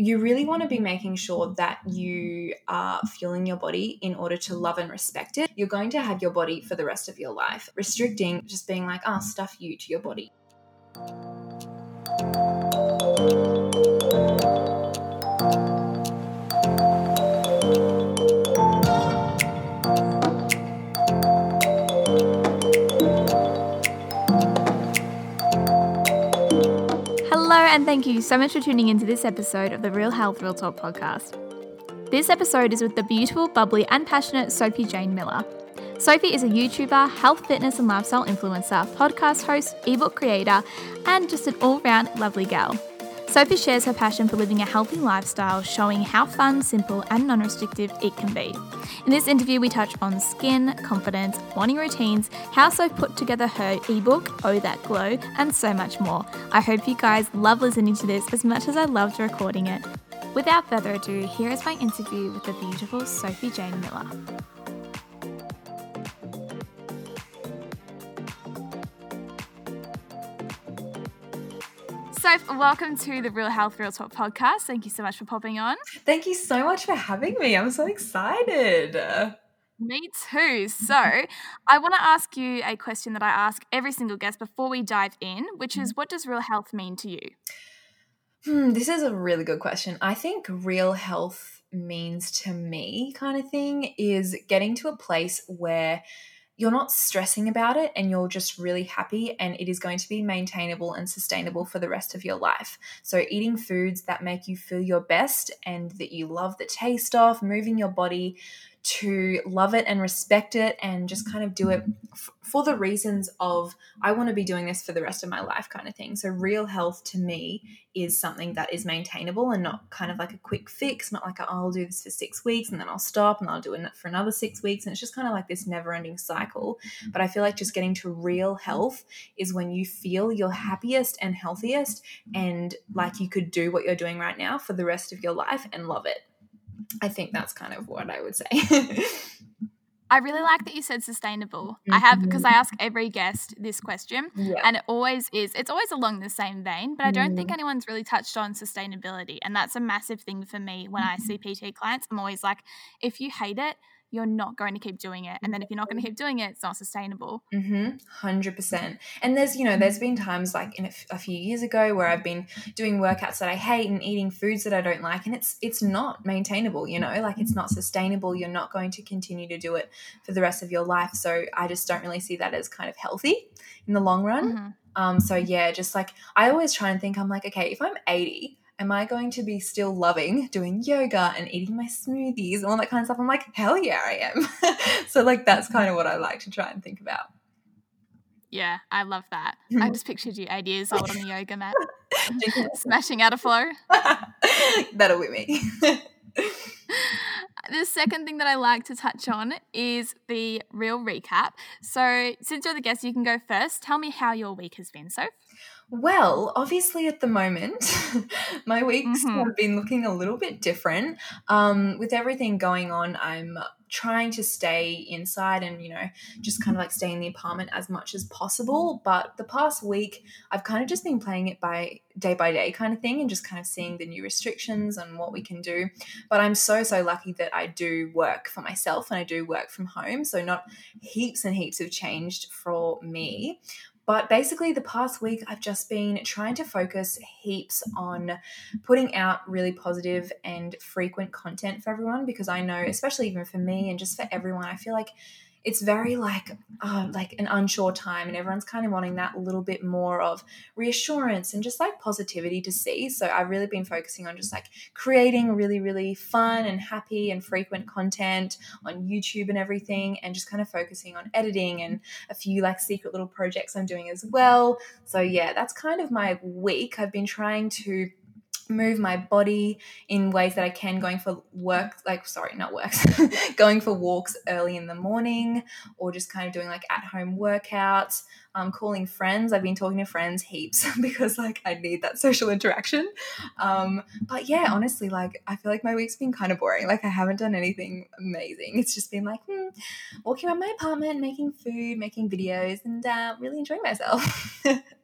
you really want to be making sure that you are fueling your body in order to love and respect it. You're going to have your body for the rest of your life. Restricting, just being like, oh, stuff you to your body. And thank you so much for tuning into this episode of the Real Health Real Talk podcast. This episode is with the beautiful, bubbly, and passionate Sophie Jane Miller. Sophie is a YouTuber, health, fitness, and lifestyle influencer, podcast host, ebook creator, and just an all round lovely gal. Sophie shares her passion for living a healthy lifestyle, showing how fun, simple, and non restrictive it can be. In this interview, we touch on skin, confidence, morning routines, how Sophie put together her ebook, Oh That Glow, and so much more. I hope you guys love listening to this as much as I loved recording it. Without further ado, here is my interview with the beautiful Sophie Jane Miller. Soph, welcome to the Real Health Real Talk podcast. Thank you so much for popping on. Thank you so much for having me. I'm so excited. Me too. So, I want to ask you a question that I ask every single guest before we dive in, which is what does real health mean to you? Hmm, this is a really good question. I think real health means to me, kind of thing, is getting to a place where you're not stressing about it and you're just really happy and it is going to be maintainable and sustainable for the rest of your life. So, eating foods that make you feel your best and that you love the taste of, moving your body to love it and respect it and just kind of do it f- for the reasons of I want to be doing this for the rest of my life kind of thing. So real health to me is something that is maintainable and not kind of like a quick fix, not like oh, I'll do this for 6 weeks and then I'll stop and I'll do it for another 6 weeks and it's just kind of like this never-ending cycle. But I feel like just getting to real health is when you feel your happiest and healthiest and like you could do what you're doing right now for the rest of your life and love it. I think that's kind of what I would say. I really like that you said sustainable. Mm-hmm. I have because I ask every guest this question, yeah. and it always is. It's always along the same vein, but I don't mm. think anyone's really touched on sustainability, and that's a massive thing for me when I see PT clients. I'm always like, if you hate it, you're not going to keep doing it. And then if you're not going to keep doing it, it's not sustainable. Mm-hmm. 100%. And there's, you know, there's been times like in a, f- a few years ago where I've been doing workouts that I hate and eating foods that I don't like. And it's, it's not maintainable, you know, like it's not sustainable. You're not going to continue to do it for the rest of your life. So I just don't really see that as kind of healthy in the long run. Mm-hmm. Um, so yeah, just like I always try and think, I'm like, okay, if I'm 80, am I going to be still loving doing yoga and eating my smoothies and all that kind of stuff? I'm like, hell yeah, I am. so, like, that's mm-hmm. kind of what I like to try and think about. Yeah, I love that. I mm-hmm. just pictured you 80 years old on the yoga mat, smashing out a flow. That'll be me. the second thing that I like to touch on is the real recap. So, since you're the guest, you can go first. Tell me how your week has been, Soph. Well, obviously, at the moment, my weeks mm-hmm. have been looking a little bit different. Um, with everything going on, I'm trying to stay inside and, you know, just kind of like stay in the apartment as much as possible. But the past week, I've kind of just been playing it by day by day kind of thing and just kind of seeing the new restrictions and what we can do. But I'm so, so lucky that I do work for myself and I do work from home. So, not heaps and heaps have changed for me. But basically, the past week, I've just been trying to focus heaps on putting out really positive and frequent content for everyone because I know, especially even for me and just for everyone, I feel like it's very like uh, like an unsure time and everyone's kind of wanting that little bit more of reassurance and just like positivity to see. So i've really been focusing on just like creating really really fun and happy and frequent content on youtube and everything and just kind of focusing on editing and a few like secret little projects i'm doing as well. So yeah that's kind of my week. I've been trying to move my body in ways that I can going for work like sorry not works going for walks early in the morning or just kind of doing like at home workouts. Um, calling friends. I've been talking to friends heaps because like I need that social interaction. Um, but yeah honestly like I feel like my week's been kind of boring. Like I haven't done anything amazing. It's just been like hmm, walking around my apartment making food making videos and uh, really enjoying myself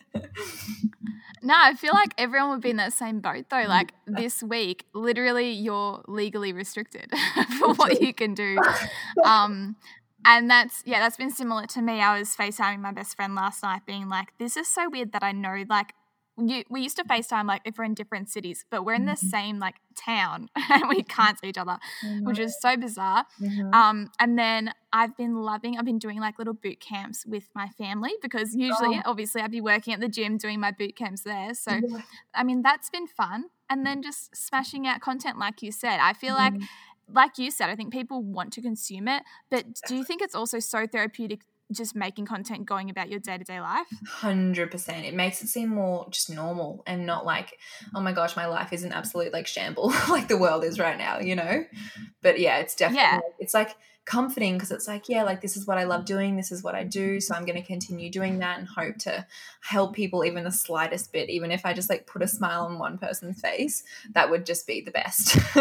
No, I feel like everyone would be in that same boat though. Like this week, literally, you're legally restricted for what you can do. Um, and that's yeah, that's been similar to me. I was FaceTiming my best friend last night, being like, "This is so weird that I know like you, we used to FaceTime like if we're in different cities, but we're in the mm-hmm. same like town and we can't see each other, mm-hmm. which is so bizarre. Mm-hmm. Um, and then I've been loving, I've been doing like little boot camps with my family because usually, oh. obviously, I'd be working at the gym doing my boot camps there. So. I mean, that's been fun. And then just smashing out content, like you said, I feel like. Mm-hmm. Like you said, I think people want to consume it, but do you think it's also so therapeutic just making content going about your day-to-day life? 100% it makes it seem more just normal and not like oh my gosh my life is an absolute like shamble like the world is right now you know? But yeah it's definitely yeah. it's like comforting because it's like, yeah, like this is what I love doing. This is what I do. So I'm going to continue doing that and hope to help people even the slightest bit. Even if I just like put a smile on one person's face, that would just be the best.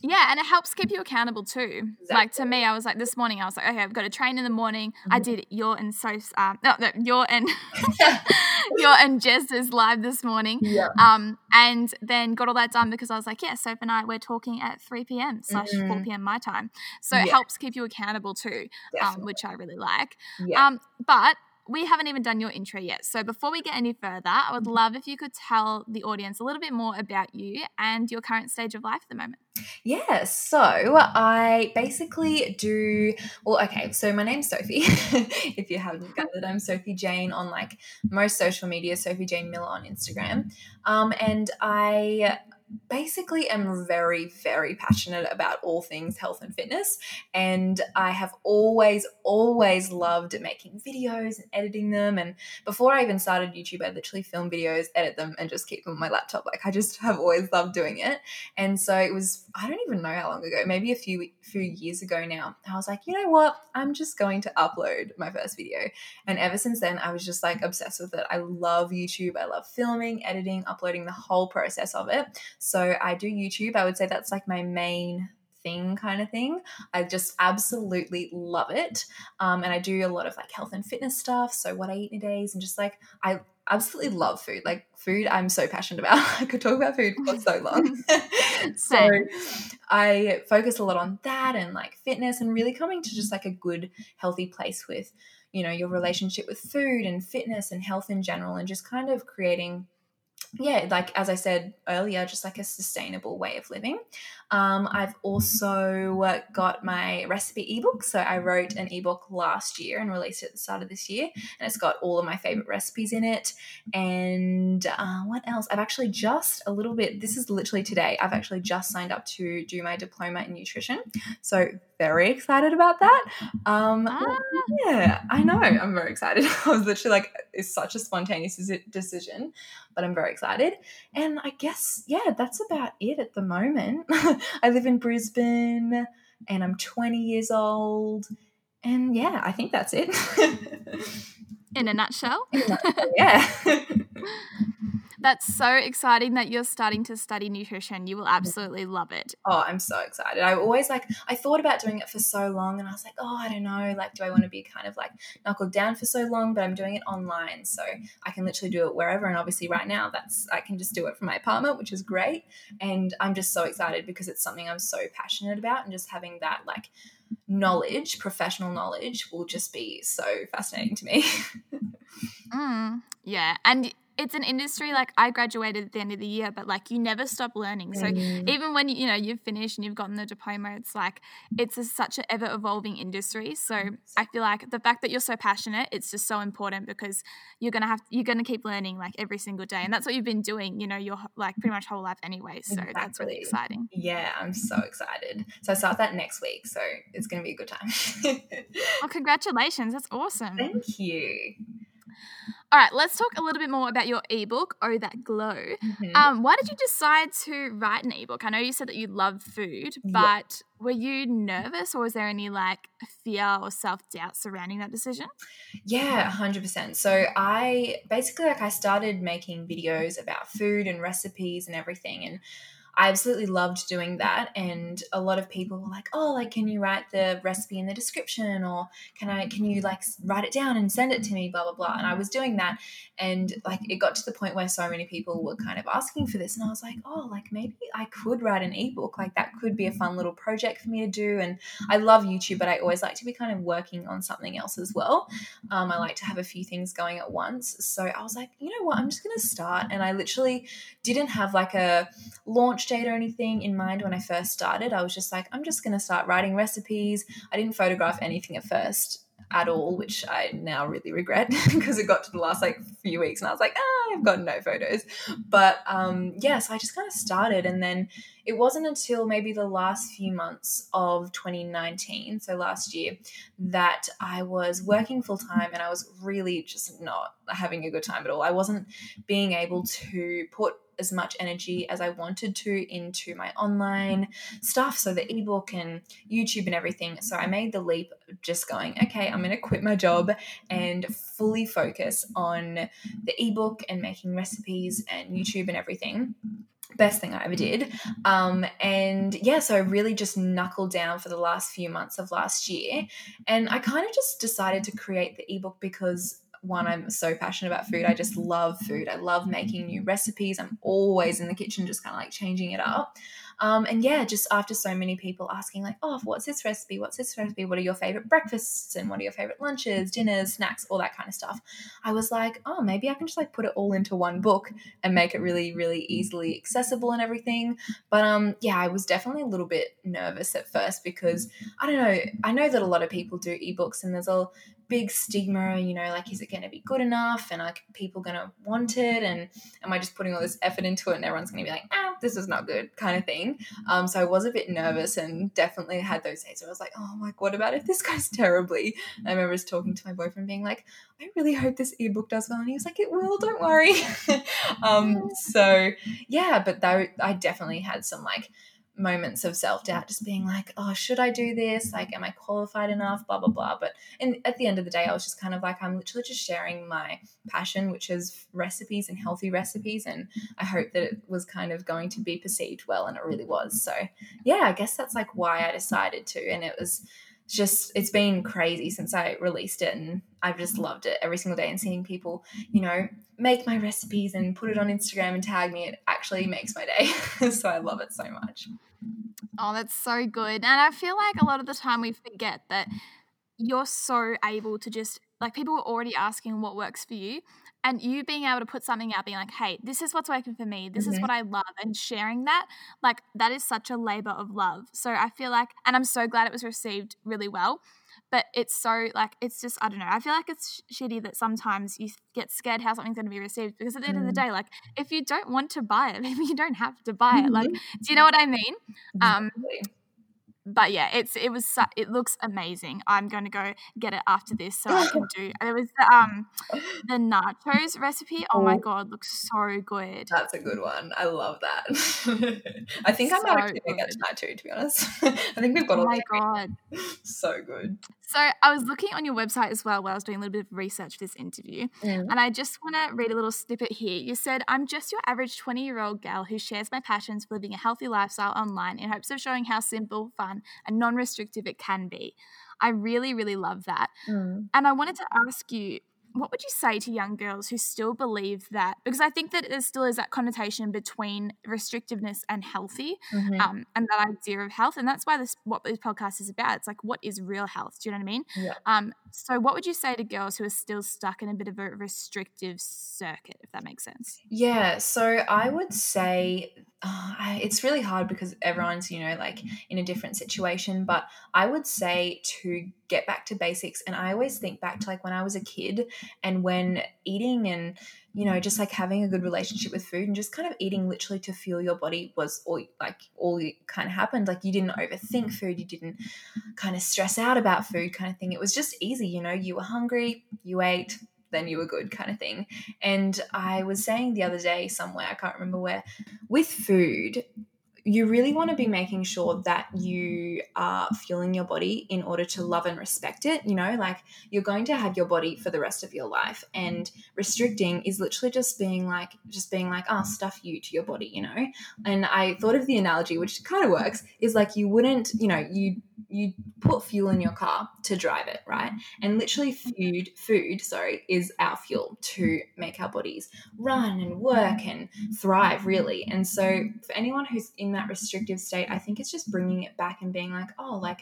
yeah. And it helps keep you accountable too. Exactly. Like to me, I was like, this morning, I was like, okay, I've got to train in the morning. Mm-hmm. I did your and so, um, no, no, your and, your and Jess's live this morning. Yeah. Um, and then got all that done because I was like, yeah, Soph and I, we're talking at 3 p.m. slash 4 p.m. Mm-hmm. my time. So yeah. it helps keep you accountable too, um, which I really like. Yeah. Um, but we haven't even done your intro yet. So before we get any further, I would mm-hmm. love if you could tell the audience a little bit more about you and your current stage of life at the moment. Yeah, so I basically do well, okay, so my name's Sophie. if you haven't gathered, I'm Sophie Jane on like most social media, Sophie Jane Miller on Instagram. Um, and I basically am very, very passionate about all things health and fitness. And I have always, always loved making videos and editing them. And before I even started YouTube, I literally film videos, edit them, and just keep them on my laptop. Like I just have always loved doing it. And so it was, I don't even know how long ago, maybe a few few years ago now. I was like, you know what? I'm just going to upload my first video. And ever since then, I was just like obsessed with it. I love YouTube. I love filming, editing, uploading the whole process of it. So I do YouTube. I would say that's like my main thing kind of thing. I just absolutely love it. Um, and I do a lot of like health and fitness stuff. So what I eat in a day and just like I absolutely love food. Like food, I'm so passionate about. I could talk about food for so long. so I focus a lot on that and like fitness and really coming to just like a good, healthy place with, you know, your relationship with food and fitness and health in general and just kind of creating yeah, like as I said earlier, just like a sustainable way of living. Um, I've also got my recipe ebook. So I wrote an ebook last year and released it at the start of this year, and it's got all of my favorite recipes in it. And uh, what else? I've actually just a little bit. This is literally today. I've actually just signed up to do my diploma in nutrition. So very excited about that. Um, ah. Yeah, I know. I'm very excited. I was literally like, it's such a spontaneous decision, but I'm very excited. And I guess, yeah, that's about it at the moment. I live in Brisbane and I'm 20 years old. And yeah, I think that's it. in a nutshell. yeah. That's so exciting that you're starting to study nutrition. You will absolutely love it. Oh, I'm so excited. I always like, I thought about doing it for so long and I was like, oh, I don't know. Like, do I want to be kind of like knuckled down for so long? But I'm doing it online. So I can literally do it wherever. And obviously, right now, that's, I can just do it from my apartment, which is great. And I'm just so excited because it's something I'm so passionate about and just having that, like, knowledge, professional knowledge, will just be so fascinating to me. mm, yeah. And it's an industry like I graduated at the end of the year, but like you never stop learning. So mm. even when you know you've finished and you've gotten the diploma, it's like it's a, such an ever evolving industry. So I feel like the fact that you're so passionate, it's just so important because you're gonna have you're gonna keep learning like every single day, and that's what you've been doing. You know, your like pretty much whole life anyway. So exactly. that's really exciting. Yeah, I'm so excited. So I start that next week. So it's gonna be a good time. well, congratulations! That's awesome. Thank you. All right, let's talk a little bit more about your ebook, Oh That Glow. Mm-hmm. Um, why did you decide to write an ebook? I know you said that you love food, but were you nervous or was there any like fear or self doubt surrounding that decision? Yeah, 100%. So I basically like I started making videos about food and recipes and everything and I absolutely loved doing that. And a lot of people were like, oh, like, can you write the recipe in the description? Or can I, can you like write it down and send it to me? Blah, blah, blah. And I was doing that. And like, it got to the point where so many people were kind of asking for this. And I was like, oh, like maybe I could write an ebook. Like, that could be a fun little project for me to do. And I love YouTube, but I always like to be kind of working on something else as well. Um, I like to have a few things going at once. So I was like, you know what? I'm just going to start. And I literally didn't have like a launch date or anything in mind when I first started. I was just like, I'm just going to start writing recipes. I didn't photograph anything at first at all, which I now really regret because it got to the last like few weeks and I was like, ah, I've got no photos. But um, yeah, so I just kind of started. And then it wasn't until maybe the last few months of 2019, so last year, that I was working full time and I was really just not having a good time at all. I wasn't being able to put as much energy mm-hmm. as I wanted to into my online mm-hmm. stuff. So the ebook and YouTube and everything. So I made the leap just going, okay, I'm going to quit my job mm-hmm. and fully focus on the ebook and making recipes and YouTube and everything best thing I ever did. Um, and yeah, so I really just knuckled down for the last few months of last year. And I kind of just decided to create the ebook because one, I'm so passionate about food. I just love food. I love making new recipes. I'm always in the kitchen, just kind of like changing it up. Um, and yeah, just after so many people asking, like, oh, what's this recipe? What's this recipe? What are your favorite breakfasts? And what are your favorite lunches, dinners, snacks, all that kind of stuff? I was like, oh, maybe I can just like put it all into one book and make it really, really easily accessible and everything. But um, yeah, I was definitely a little bit nervous at first because I don't know. I know that a lot of people do ebooks and there's a big stigma, you know, like, is it going to be good enough? And are people going to want it? And am I just putting all this effort into it and everyone's going to be like, ah, this is not good kind of thing. Um, so I was a bit nervous and definitely had those days where I was like, oh, like, what about if this goes terribly? And I remember just talking to my boyfriend being like, I really hope this ebook does well. And he was like, it will, don't worry. um, so yeah, but though I definitely had some like, moments of self doubt, just being like, oh, should I do this? Like, am I qualified enough? Blah, blah, blah. But and at the end of the day, I was just kind of like, I'm literally just sharing my passion, which is recipes and healthy recipes. And I hope that it was kind of going to be perceived well, and it really was. So, yeah, I guess that's like why I decided to. And it was just it's been crazy since I released it and I've just loved it every single day and seeing people, you know, make my recipes and put it on Instagram and tag me, it actually makes my day. so I love it so much. Oh, that's so good. And I feel like a lot of the time we forget that you're so able to just like people are already asking what works for you and you being able to put something out being like hey this is what's working for me this mm-hmm. is what i love and sharing that like that is such a labor of love so i feel like and i'm so glad it was received really well but it's so like it's just i don't know i feel like it's shitty that sometimes you get scared how something's going to be received because at the end mm. of the mm. day like if you don't want to buy it maybe you don't have to buy it like mm-hmm. do you know what i mean um but yeah, it's it was it looks amazing. I'm going to go get it after this so I can do. It was the um the nachos recipe. Oh my god, looks so good. That's a good one. I love that. I think so I might actually going to get that too. To be honest, I think we've got. Oh my god, so good. So I was looking on your website as well while I was doing a little bit of research for this interview, mm. and I just want to read a little snippet here. You said, "I'm just your average 20 year old gal who shares my passions for living a healthy lifestyle online in hopes of showing how simple, fun." And non restrictive it can be. I really, really love that. Mm. And I wanted to ask you, what would you say to young girls who still believe that? Because I think that there still is that connotation between restrictiveness and healthy, mm-hmm. um, and that idea of health, and that's why this what this podcast is about. It's like what is real health? Do you know what I mean? Yeah. Um, so, what would you say to girls who are still stuck in a bit of a restrictive circuit, if that makes sense? Yeah. So, I would say uh, it's really hard because everyone's, you know, like in a different situation. But I would say to get back to basics. And I always think back to like when I was a kid and when eating and, you know, just like having a good relationship with food and just kind of eating literally to fuel your body was all like all kind of happened. Like you didn't overthink food, you didn't kind of stress out about food kind of thing. It was just easy, you know, you were hungry, you ate, then you were good kind of thing. And I was saying the other day somewhere, I can't remember where, with food, you really want to be making sure that you are fueling your body in order to love and respect it. You know, like you're going to have your body for the rest of your life, and restricting is literally just being like, just being like, oh, stuff you to your body, you know. And I thought of the analogy, which kind of works, is like you wouldn't, you know, you you put fuel in your car to drive it, right? And literally food food, sorry, is our fuel to make our bodies run and work and thrive really. And so for anyone who's in that restrictive state, I think it's just bringing it back and being like, "Oh, like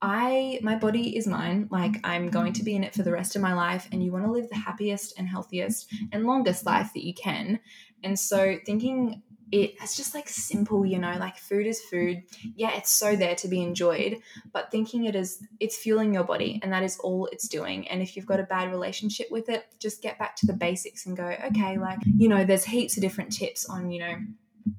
I my body is mine. Like I'm going to be in it for the rest of my life and you want to live the happiest and healthiest and longest life that you can." And so thinking it's just like simple, you know, like food is food. Yeah, it's so there to be enjoyed, but thinking it is it's fueling your body and that is all it's doing. And if you've got a bad relationship with it, just get back to the basics and go, okay, like, you know, there's heaps of different tips on, you know,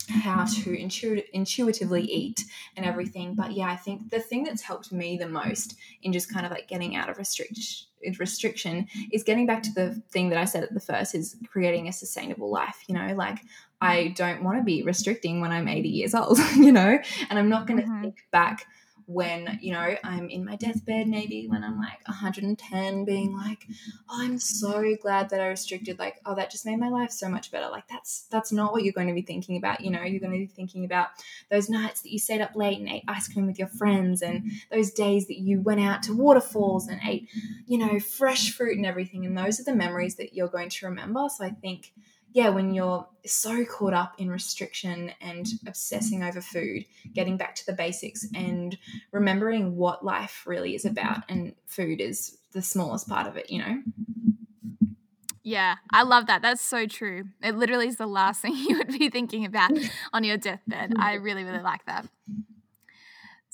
how to intu- intuitively eat and everything. But yeah, I think the thing that's helped me the most in just kind of like getting out of restriction restriction is getting back to the thing that I said at the first is creating a sustainable life. You know, like I don't want to be restricting when I'm 80 years old, you know, and I'm not going to mm-hmm. think back when, you know, I'm in my deathbed, maybe when I'm like 110, being like, oh, I'm so glad that I restricted. Like, oh, that just made my life so much better. Like, that's that's not what you're going to be thinking about. You know, you're going to be thinking about those nights that you stayed up late and ate ice cream with your friends, and those days that you went out to waterfalls and ate, you know, fresh fruit and everything. And those are the memories that you're going to remember. So I think yeah, when you're so caught up in restriction and obsessing over food, getting back to the basics and remembering what life really is about, and food is the smallest part of it, you know? Yeah, I love that. That's so true. It literally is the last thing you would be thinking about on your deathbed. I really, really like that.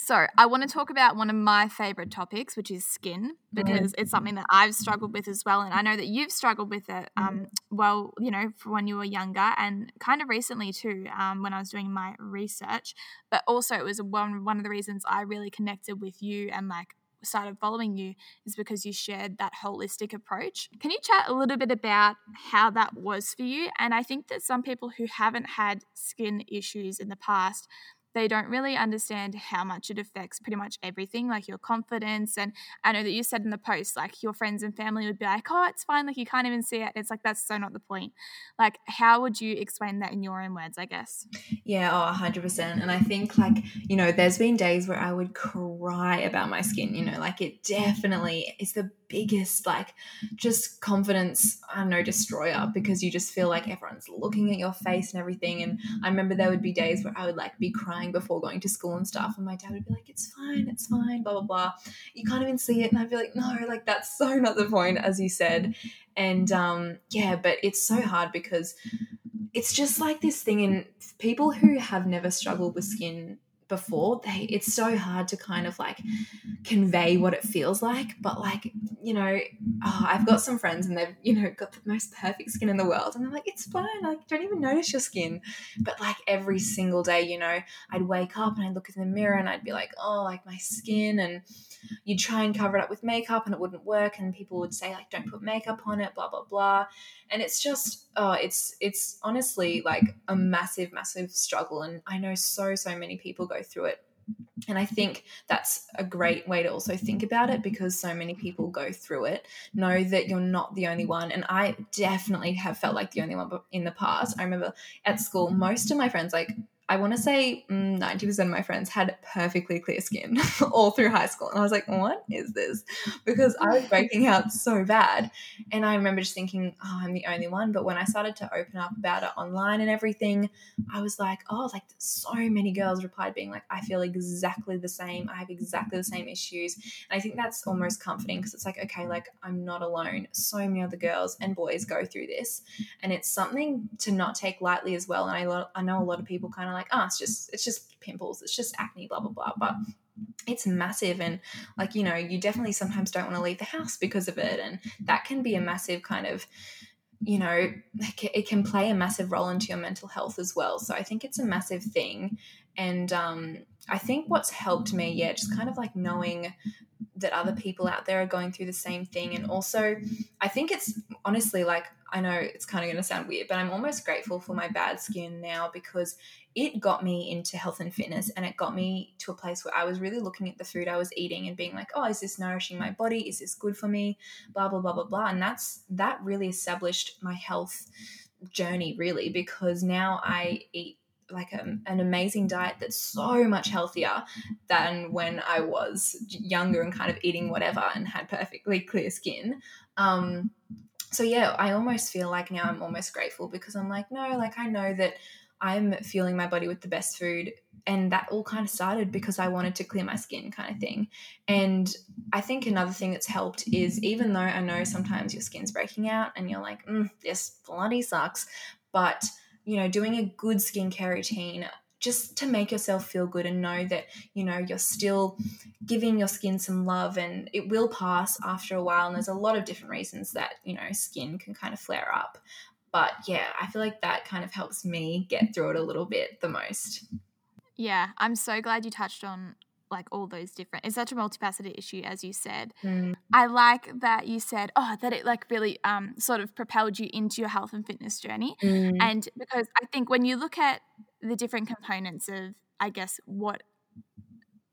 So, I want to talk about one of my favorite topics, which is skin, because it's something that I've struggled with as well. And I know that you've struggled with it, um, well, you know, for when you were younger and kind of recently too, um, when I was doing my research. But also, it was one, one of the reasons I really connected with you and like started following you is because you shared that holistic approach. Can you chat a little bit about how that was for you? And I think that some people who haven't had skin issues in the past they don't really understand how much it affects pretty much everything, like your confidence. And I know that you said in the post, like your friends and family would be like, oh, it's fine. Like you can't even see it. It's like, that's so not the point. Like, how would you explain that in your own words, I guess? Yeah, oh, 100%. And I think, like, you know, there's been days where I would cry about my skin, you know, like it definitely is the biggest like just confidence i don't know destroyer because you just feel like everyone's looking at your face and everything and i remember there would be days where i would like be crying before going to school and stuff and my dad would be like it's fine it's fine blah blah blah. You can't even see it. And i'd be like no like that's so not the point as you said. And um yeah but it's so hard because it's just like this thing in people who have never struggled with skin before they it's so hard to kind of like convey what it feels like but like you know oh, i've got some friends and they've you know got the most perfect skin in the world and i'm like it's fine like don't even notice your skin. But like every single day you know i'd wake up and i'd look in the mirror and i'd be like oh like my skin and you'd try and cover it up with makeup and it wouldn't work and people would say like don't put makeup on it blah blah blah and it's just oh it's it's honestly like a massive massive struggle and i know so so many people go through it and I think that's a great way to also think about it because so many people go through it. Know that you're not the only one. And I definitely have felt like the only one in the past. I remember at school, most of my friends, like I want to say 90% mm, of my friends had perfectly clear skin all through high school. And I was like, what is this? Because I was breaking out so bad. And I remember just thinking, oh, I'm the only one. But when I started to open up about it online and everything, I was like, oh, like so many girls replied being like, I feel exactly the same. I have exactly the same issues. And I think that's almost comforting because it's like, okay, like I'm not alone. So many other girls and boys go through this. And it's something to not take lightly as well. And I, I know a lot of people kind of like, oh, it's just it's just pimples, it's just acne, blah blah blah. But it's massive and like you know you definitely sometimes don't want to leave the house because of it. And that can be a massive kind of you know it can play a massive role into your mental health as well. So i think it's a massive thing. And um, i think what's helped me yeah just kind of like knowing that other people out there are going through the same thing and also i think it's honestly, like, I know it's kind of going to sound weird, but I'm almost grateful for my bad skin now because it got me into health and fitness and it got me to a place where I was really looking at the food I was eating and being like, oh, is this nourishing my body? Is this good for me? Blah, blah, blah, blah, blah. And that's that really established my health journey, really, because now I eat like a, an amazing diet that's so much healthier than when I was younger and kind of eating whatever and had perfectly clear skin. Um, so yeah, I almost feel like now I'm almost grateful because I'm like, no, like I know that I'm fueling my body with the best food. And that all kind of started because I wanted to clear my skin, kind of thing. And I think another thing that's helped is even though I know sometimes your skin's breaking out and you're like, mm, this bloody sucks, but you know, doing a good skincare routine just to make yourself feel good and know that you know you're still giving your skin some love and it will pass after a while. And there's a lot of different reasons that you know skin can kind of flare up. But yeah i feel like that kind of helps me get through it a little bit the most. Yeah i'm so glad you touched on like all those different it's such a multifaceted issue as you said mm. i like that you said oh that it like really um sort of propelled you into your health and fitness journey mm. and because i think when you look at the different components of, I guess, what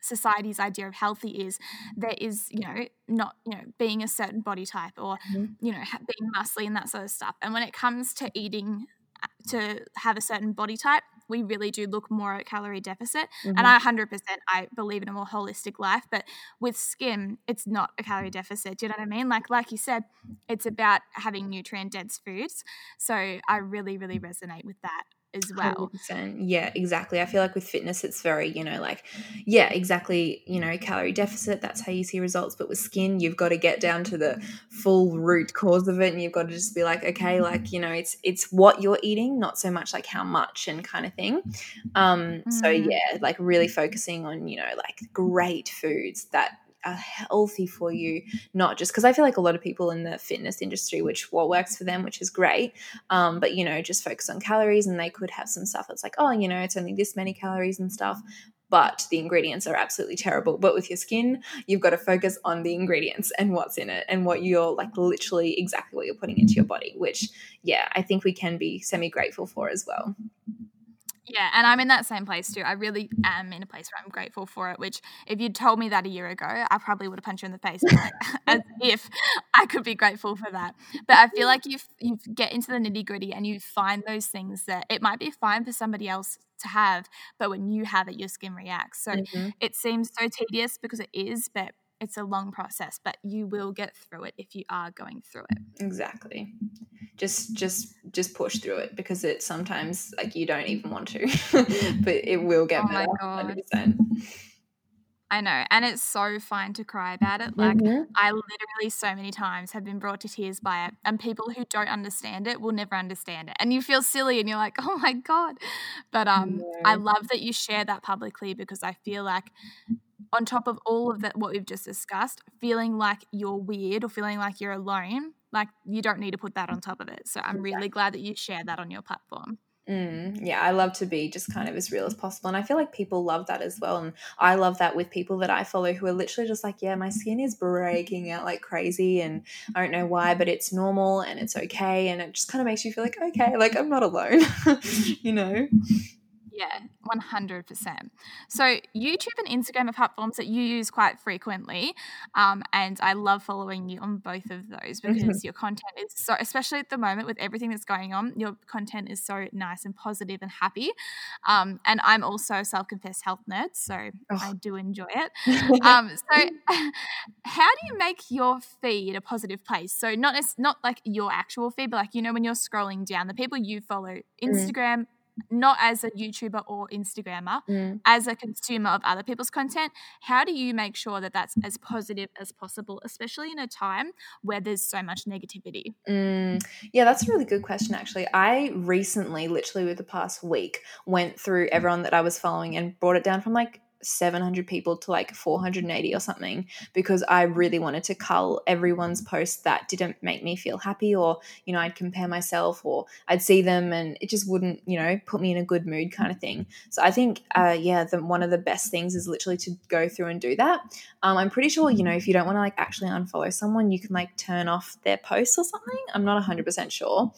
society's idea of healthy is there is you know not you know being a certain body type or mm-hmm. you know being muscly and that sort of stuff and when it comes to eating uh, to have a certain body type we really do look more at calorie deficit mm-hmm. and i 100% i believe in a more holistic life but with skin it's not a calorie deficit do you know what i mean like like you said it's about having nutrient dense foods so i really really resonate with that as well. 100%. Yeah, exactly. I feel like with fitness, it's very, you know, like, yeah, exactly, you know, calorie deficit, that's how you see results. But with skin, you've got to get down to the full root cause of it. And you've got to just be like, okay, like, you know, it's, it's what you're eating, not so much like how much and kind of thing. Um, mm. So yeah, like really focusing on, you know, like great foods that are healthy for you, not just because I feel like a lot of people in the fitness industry, which what works for them, which is great, um, but you know, just focus on calories and they could have some stuff that's like, oh, you know, it's only this many calories and stuff. But the ingredients are absolutely terrible. But with your skin, you've got to focus on the ingredients and what's in it and what you're like literally exactly what you're putting into your body, which, yeah, I think we can be semi grateful for as well. Yeah, and I'm in that same place too. I really am in a place where I'm grateful for it. Which, if you'd told me that a year ago, I probably would have punched you in the face, like, as if I could be grateful for that. But I feel like you you get into the nitty gritty and you find those things that it might be fine for somebody else to have, but when you have it, your skin reacts. So mm-hmm. it seems so tedious because it is, but it's a long process. But you will get through it if you are going through it. Exactly just just just push through it because it sometimes like you don't even want to but it will get oh better my God. 100%. I know, and it's so fine to cry about it. Like mm-hmm. I literally so many times have been brought to tears by it, and people who don't understand it will never understand it. And you feel silly, and you're like, "Oh my god!" But um, yeah. I love that you share that publicly because I feel like on top of all of that, what we've just discussed, feeling like you're weird or feeling like you're alone like you don't need to put that on top of it. So I'm really glad that you share that on your platform. Mm, yeah, I love to be just kind of as real as possible. And I feel like people love that as well. And I love that with people that I follow who are literally just like, yeah, my skin is breaking out like crazy. And I don't know why, but it's normal and it's okay. And it just kind of makes you feel like, okay, like I'm not alone, you know? Yeah, 100%. So, YouTube and Instagram are platforms that you use quite frequently. Um, and I love following you on both of those because mm-hmm. your content is so, especially at the moment with everything that's going on, your content is so nice and positive and happy. Um, and I'm also a self confessed health nerd, so oh. I do enjoy it. Um, so, how do you make your feed a positive place? So, not, not like your actual feed, but like, you know, when you're scrolling down, the people you follow, mm. Instagram, mm not as a YouTuber or Instagrammer, mm. as a consumer of other people's content, how do you make sure that that's as positive as possible, especially in a time where there's so much negativity? Mm. Yeah, that's a really good question, actually. I recently, literally with the past week, went through everyone that I was following and brought it down from like 700 people to like 480 or something because I really wanted to cull everyone's posts that didn't make me feel happy or, you know, I'd compare myself or I'd see them and it just wouldn't, you know, put me in a good mood kind of thing. So I think, uh, yeah, the, one of the best things is literally to go through and do that. Um, I'm pretty sure, you know, if you don't want to like actually unfollow someone, you can like turn off their posts or something. I'm not 100% sure.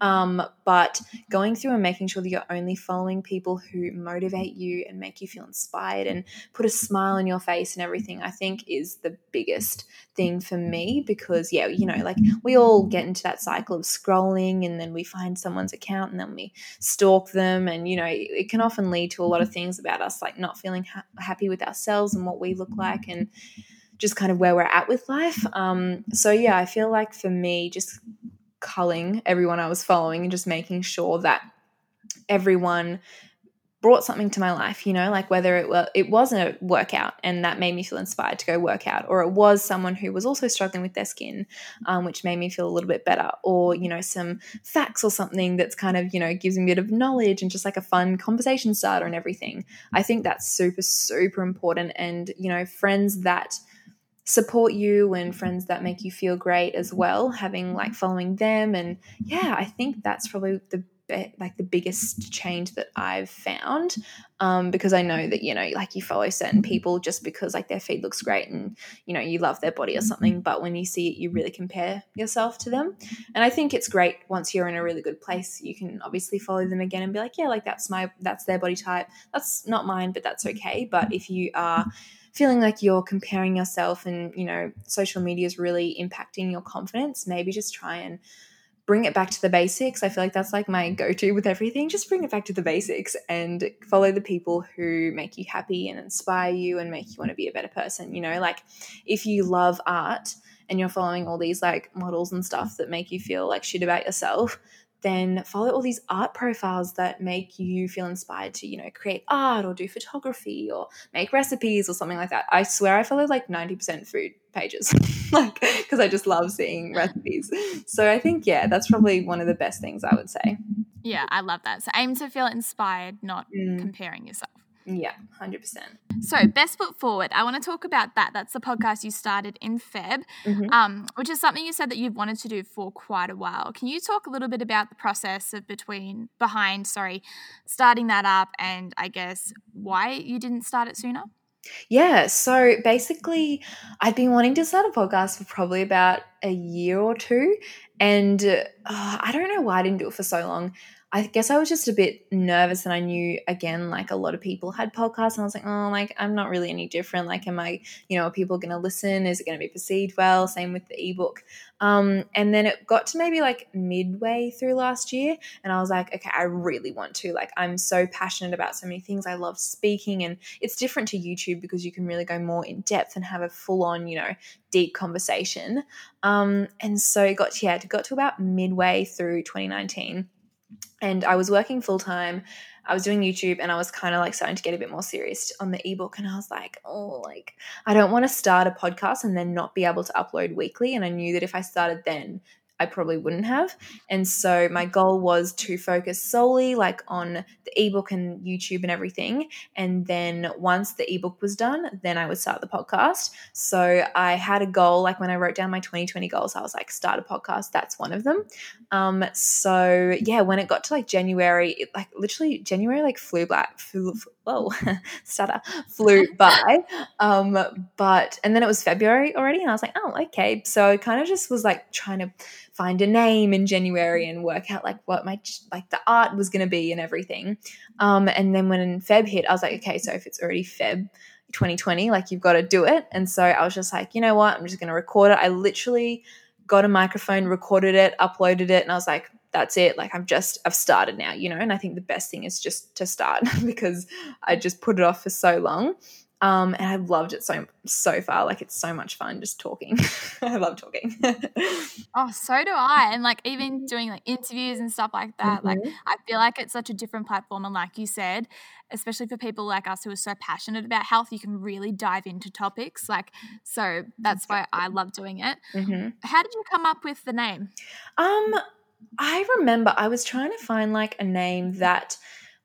Um, but going through and making sure that you're only following people who motivate you and make you feel inspired and put a smile on your face and everything, I think is the biggest thing for me because, yeah, you know, like we all get into that cycle of scrolling and then we find someone's account and then we stalk them. And, you know, it can often lead to a lot of things about us, like not feeling ha- happy with ourselves and what we look like and just kind of where we're at with life. Um, so, yeah, I feel like for me, just culling everyone I was following and just making sure that everyone brought something to my life, you know, like whether it were it was a workout and that made me feel inspired to go work out, or it was someone who was also struggling with their skin, um, which made me feel a little bit better, or you know, some facts or something that's kind of you know gives me a bit of knowledge and just like a fun conversation starter and everything. I think that's super super important, and you know, friends that support you and friends that make you feel great as well having like following them and yeah i think that's probably the like the biggest change that I've found um, because I know that you know like you follow certain people just because like their feed looks great and you know you love their body or something but when you see it you really compare yourself to them. And I think it's great once you're in a really good place you can obviously follow them again and be like yeah like that's my that's their body type. That's not mine but that's okay. But if you are feeling like you're comparing yourself and you know social media is really impacting your confidence maybe just try and bring it back to the basics. I feel like that's like my go-to with everything. Just bring it back to the basics and follow the people who make you happy and inspire you and make you want to be a better person you know? Like if you love art and you're following all these like models and stuff that make you feel like shit about yourself then follow all these art profiles that make you feel inspired to, you know, create art or do photography or make recipes or something like that. I swear I follow like 90% food pages, like, because I just love seeing recipes. So I think, yeah, that's probably one of the best things I would say. Yeah, I love that. So aim to feel inspired, not mm. comparing yourself. Yeah, 100%. So, Best Foot Forward, I want to talk about that. That's the podcast you started in Feb, mm-hmm. um, which is something you said that you've wanted to do for quite a while. Can you talk a little bit about the process of between, behind, sorry, starting that up and I guess why you didn't start it sooner? Yeah, so basically, I'd been wanting to start a podcast for probably about a year or two. And uh, I don't know why I didn't do it for so long. I guess I was just a bit nervous and I knew again like a lot of people had podcasts and I was like, oh like I'm not really any different. Like am I, you know, are people gonna listen? Is it gonna be perceived well? Same with the ebook. Um, and then it got to maybe like midway through last year and I was like, okay, I really want to. Like I'm so passionate about so many things. I love speaking and it's different to YouTube because you can really go more in depth and have a full on, you know, deep conversation. Um, and so it got yeah, it got to about midway through 2019 and I was working full time. I was doing YouTube and I was kind of like starting to get a bit more serious on the ebook. And I was like, oh, like, I don't want to start a podcast and then not be able to upload weekly. And I knew that if I started then, I probably wouldn't have. And so my goal was to focus solely like on the ebook and YouTube and everything. And then once the ebook was done, then I would start the podcast. So I had a goal, like when I wrote down my 2020 goals, I was like, start a podcast. That's one of them. Um, so yeah, when it got to like January, it, like literally January like flew black, flew, whoa, stutter, flew by. Um, but, and then it was February already. And I was like, oh, okay. So I kind of just was like trying to find a name in January and work out like what my, like the art was going to be and everything. Um, and then when Feb hit, I was like, okay, so if it's already Feb, 2020 like you've got to do it and so i was just like you know what i'm just going to record it i literally got a microphone recorded it uploaded it and i was like that's it. Like I've just I've started now, you know. And I think the best thing is just to start because I just put it off for so long. Um, and I've loved it so so far. Like it's so much fun just talking. I love talking. oh, so do I. And like even doing like interviews and stuff like that. Mm-hmm. Like I feel like it's such a different platform. And like you said, especially for people like us who are so passionate about health, you can really dive into topics. Like so that's why I love doing it. Mm-hmm. How did you come up with the name? Um, I remember I was trying to find like a name that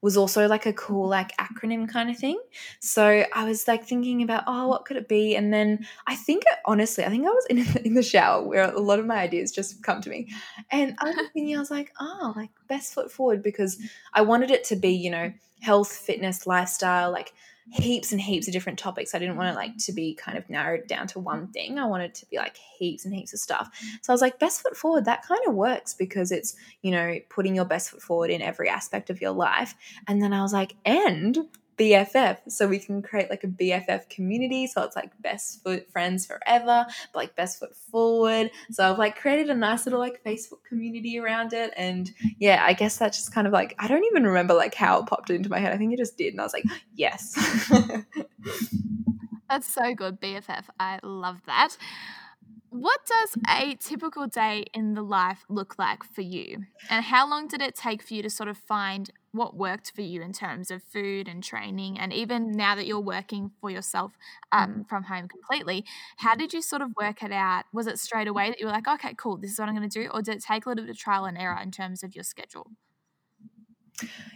was also like a cool like acronym kind of thing. So I was like thinking about oh what could it be and then I think honestly I think I was in in the shower where a lot of my ideas just come to me and I was thinking I was like oh like best foot forward because I wanted it to be you know health fitness lifestyle like heaps and heaps of different topics. I didn't want it like to be kind of narrowed down to one mm. thing. I wanted to be like heaps and heaps of stuff. So I was like, best foot forward, that kind of works because it's, you know, putting your best foot forward in every aspect of your life. And then I was like, and BFF. So we can create like a BFF community. So it's like best foot friends forever, but like best foot forward. So I've like created a nice little like Facebook community around it. And yeah, I guess that just kind of like, I don't even remember like how it popped into my head. I think it just did. And I was like, yes. That's so good, BFF. I love that. What does a typical day in the life look like for you? And how long did it take for you to sort of find what worked for you in terms of food and training? And even now that you're working for yourself um, from home completely, how did you sort of work it out? Was it straight away that you were like, okay, cool, this is what I'm going to do? Or did it take a little bit of trial and error in terms of your schedule?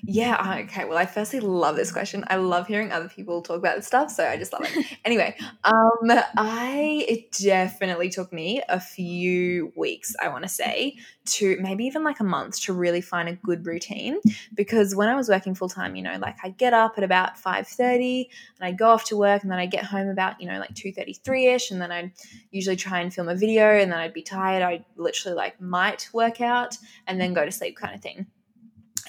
Yeah, okay. Well, I firstly love this question. I love hearing other people talk about this stuff, so I just love it. anyway, um, I it definitely took me a few weeks, I want to say, to maybe even like a month to really find a good routine. Because when I was working full time, you know, like I'd get up at about five thirty, and I'd go off to work, and then I'd get home about you know like two thirty three ish, and then I'd usually try and film a video, and then I'd be tired. I'd literally like might work out and then go to sleep, kind of thing.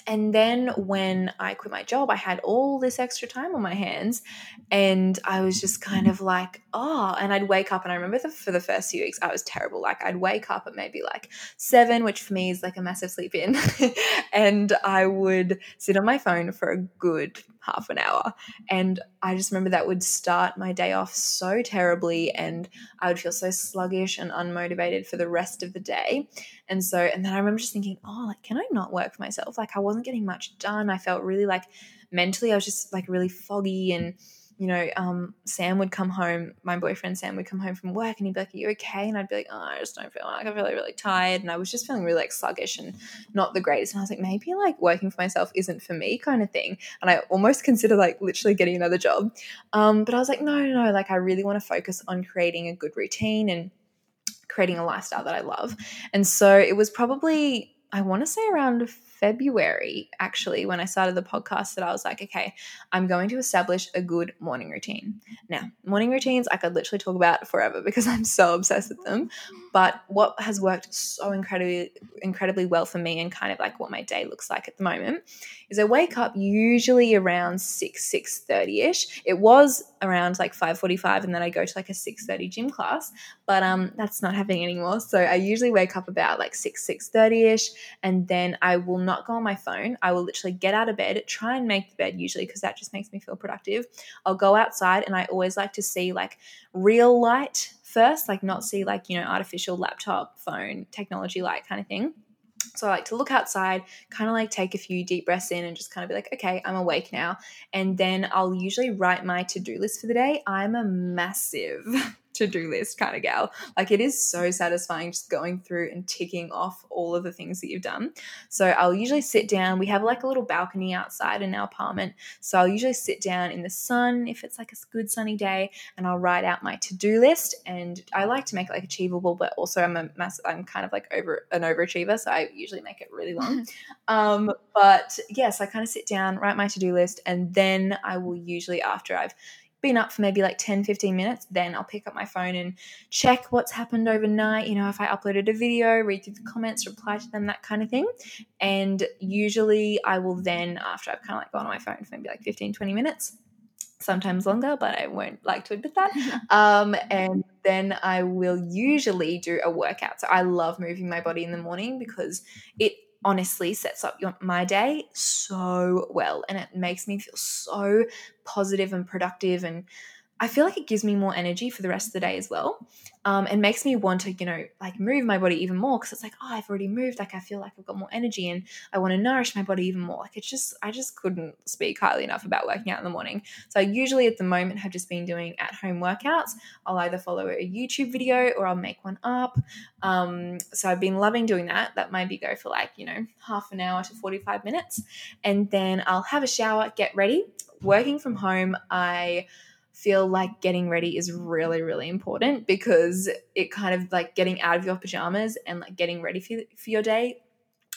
And then when I quit my job, I had all this extra time on my hands. And I was just kind of like, oh, and I'd wake up. And I remember the, for the first few weeks, I was terrible. Like, I'd wake up at maybe like seven, which for me is like a massive sleep in. and I would sit on my phone for a good half an hour. And I just remember that would start my day off so terribly. And I would feel so sluggish and unmotivated for the rest of the day. And so, and then I remember just thinking, oh, like, can I not work for myself? Like, I wasn't getting much done. I felt really like mentally, I was just like really foggy and, you know, um, Sam would come home, my boyfriend Sam would come home from work and he'd be like, Are you okay? And I'd be like, Oh, I just don't feel like I'm really, really tired. And I was just feeling really like sluggish and not the greatest. And I was like, maybe like working for myself isn't for me kind of thing. And I almost consider like literally getting another job. Um, but I was like, no, no, no, like I really want to focus on creating a good routine and creating a lifestyle that I love. And so it was probably, I want to say around February, actually, when I started the podcast, that I was like, okay, I'm going to establish a good morning routine. Now, morning routines, I could literally talk about forever because I'm so obsessed with them. But what has worked so incredibly, incredibly well for me and kind of like what my day looks like at the moment is I wake up usually around 6, 6.30ish. It was around like 5.45 and then I go to like a 6.30 gym class, but um, that's not happening anymore. So I usually wake up about like 6, 6.30ish and then I will not go on my phone. I will literally get out of bed, try and make the bed usually because that just makes me feel productive. I'll go outside and I always like to see like real light first, like not see like, you know, artificial laptop, phone, technology light kind of thing. So I like to look outside, kind of like take a few deep breaths in and just kind of be like, okay, I'm awake now. And then I'll usually write my to do list for the day. I'm a massive to do list kind of gal. Like it is so satisfying just going through and ticking off all of the things that you've done. So I'll usually sit down. We have like a little balcony outside in our apartment. So I'll usually sit down in the sun if it's like a good sunny day and I'll write out my to do list. And I like to make it like achievable, but also I'm a mass, I'm kind of like over an overachiever. So I usually make it really long. um, but yes, I kind of sit down, write my to do list, and then I will usually, after I've been up for maybe like 10, 15 minutes, then I'll pick up my phone and check what's happened overnight. You know, if I uploaded a video, read through the comments, reply to them, that kind of thing. And usually I will then, after I've kind of like gone on my phone for maybe like 15, 20 minutes, sometimes longer, but I won't like to admit that. Um, and then I will usually do a workout. So I love moving my body in the morning because it honestly sets up your, my day so well and it makes me feel so positive and productive and I feel like it gives me more energy for the rest of the day as well. Um, and makes me want to, you know, like move my body even more because it's like, oh, I've already moved. Like I feel like I've got more energy and I want to nourish my body even more. Like it's just, I just couldn't speak highly enough about working out in the morning. So I usually at the moment have just been doing at home workouts. I'll either follow a YouTube video or I'll make one up. Um, so I've been loving doing that. That maybe go for like, you know, half an hour to 45 minutes. And then I'll have a shower, get ready. Working from home, I feel like getting ready is really really important because it kind of like getting out of your pajamas and like getting ready for, for your day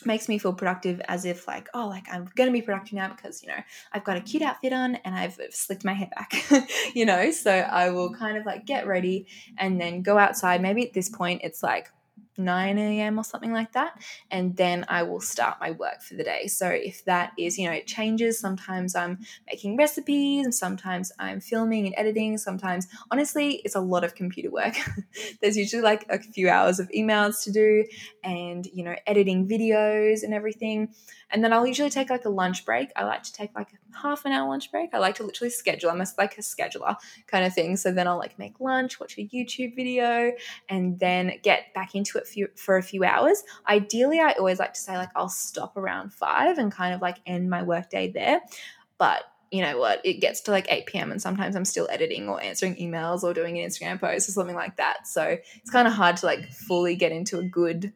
makes me feel productive as if like oh like i'm gonna be productive now because you know i've got a cute outfit on and i've slicked my hair back you know? So i will kind of like get ready and then go outside. Maybe at this point it's like 9 a.m. or something like that. And then I will start my work for the day. So if that is, you know, it changes. Sometimes I'm making recipes, and sometimes I'm filming and editing. Sometimes, honestly, it's a lot of computer work. There's usually like a few hours of emails to do and, you know, editing videos and everything. And then I'll usually take like a lunch break. I like to take like a half an hour lunch break. I like to literally schedule. I'm a, like a scheduler kind of thing. So then I'll like make lunch, watch a YouTube video, and then get back into it for, for a few hours. Ideally, I always like to say like I'll stop around five and kind of like end my workday there. But you know what, it gets to like 8 p.m. and sometimes I'm still editing or answering emails or doing an Instagram post or something like that. So it's kind of hard to like fully get into a good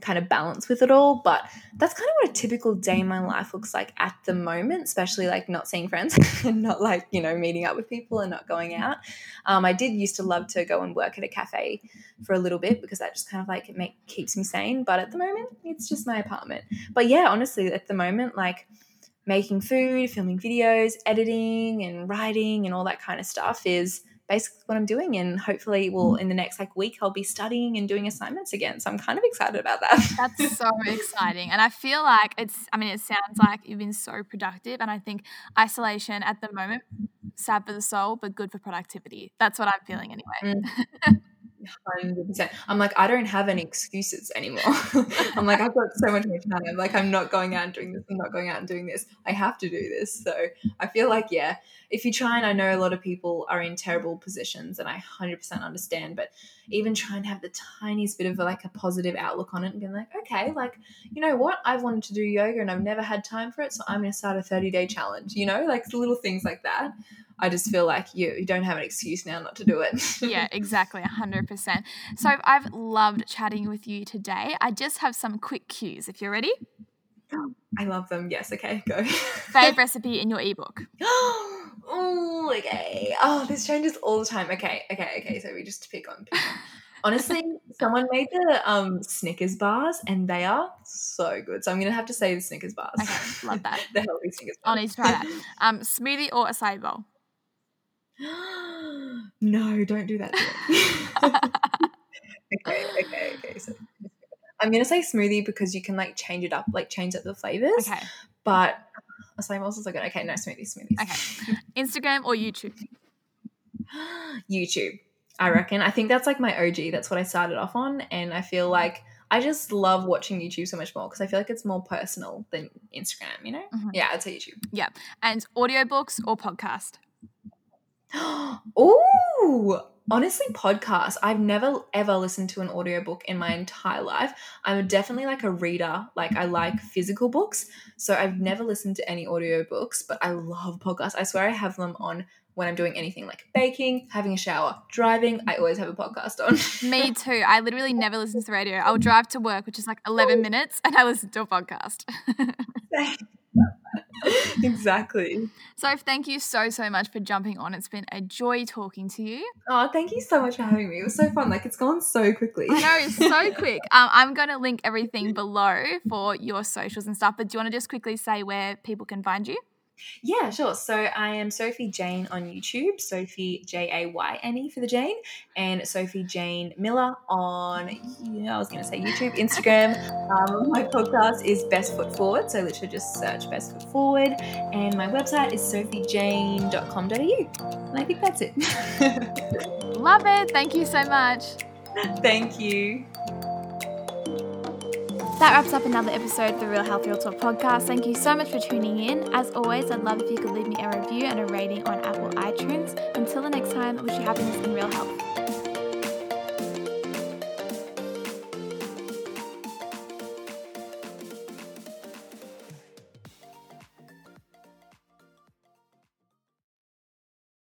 kind of balance with it all. But that's kind of what a typical day in my life looks like at the moment, especially like not seeing friends and not like, you know, meeting up with people and not going out. Um, I did used to love to go and work at a cafe for a little bit because that just kind of like it make, keeps me sane. But at the moment, it's just my apartment. But yeah, honestly, at the moment, like, making food, filming videos, editing and writing and all that kind of stuff is basically what I'm doing. And hopefully, well, mm. in the next like week, I'll be studying and doing assignments again. So I'm kind of excited about that. That's so exciting. And I feel like it's, I mean, it sounds like you've been so productive. And I think isolation at the moment, sad for the soul, but good for productivity. That's what I'm feeling anyway. Mm. 100%. I'm like, I don't have any excuses anymore. I'm like, I've got so much more time. I'm like, I'm not going out and doing this. I'm not going out and doing this. I have to do this. So I feel like, yeah, if you try and I know a lot of people are in terrible positions and I 100% understand, but even try and have the tiniest bit of like a positive outlook on it and be like, okay, like, you know what? I've wanted to do yoga and I've never had time for it. So I'm going to start a 30 day challenge, you know, like little things like that. I just feel like you, you don't have an excuse now not to do it. yeah, exactly, 100%. So I've loved chatting with you today. I just have some quick cues if you're ready. I love them. Yes, okay, go. Fave recipe in your ebook. oh, okay. Oh, this changes all the time. Okay, okay, okay. So we just pick on. Pick on. Honestly, someone made the um, Snickers bars and they are so good. So I'm gonna have to say the Snickers bars. Okay, love that. the healthy Snickers bars. i need to try that. Um, smoothie or acai bowl? no, don't do that okay, okay, okay. So I'm gonna say smoothie because you can like change it up, like change up the flavors. Okay. But acai bowls is like okay, no smoothies, smoothies. Okay. Instagram or YouTube? YouTube. I reckon. I think that's like my OG. That's what I started off on, and I feel like I just love watching YouTube so much more because I feel like it's more personal than Instagram. You know? Mm-hmm. Yeah, I'd say YouTube. Yeah, and audiobooks or podcast. oh, honestly, podcasts I've never ever listened to an audiobook in my entire life. I'm definitely like a reader. Like I like physical books. So I've never listened to any audiobooks, but I love podcasts. I swear I have them on when I'm doing anything like baking, having a shower, driving, I always have a podcast on. Me too. I literally never listen to the radio. I'll drive to work, which is like 11 minutes, and I listen to a podcast. exactly. So, thank you so, so much for jumping on. It's been a joy talking to you. Oh, thank you so much for having me. It was so fun. Like, it's gone so quickly. I know, it's so quick. Um, I'm going to link everything below for your socials and stuff, but do you want to just quickly say where people can find you? Yeah, sure. So I am Sophie Jayne on YouTube, Sophie J A Y N E for the Jayne, and Sophie Jayne Miller on, yeah, I was going to say YouTube, Instagram. Um, my podcast is Best Foot Forward, so literally just search Best Foot Forward, and my website is sophiejayne.com.au. And I think that's it. Love it. Thank you so much. Thank you. That wraps up another episode of the Real Health Real Talk podcast. Thank you so much for tuning in. As always, I'd love if you could leave me a review and a rating on Apple iTunes. Until the next time, wish you happiness and real health.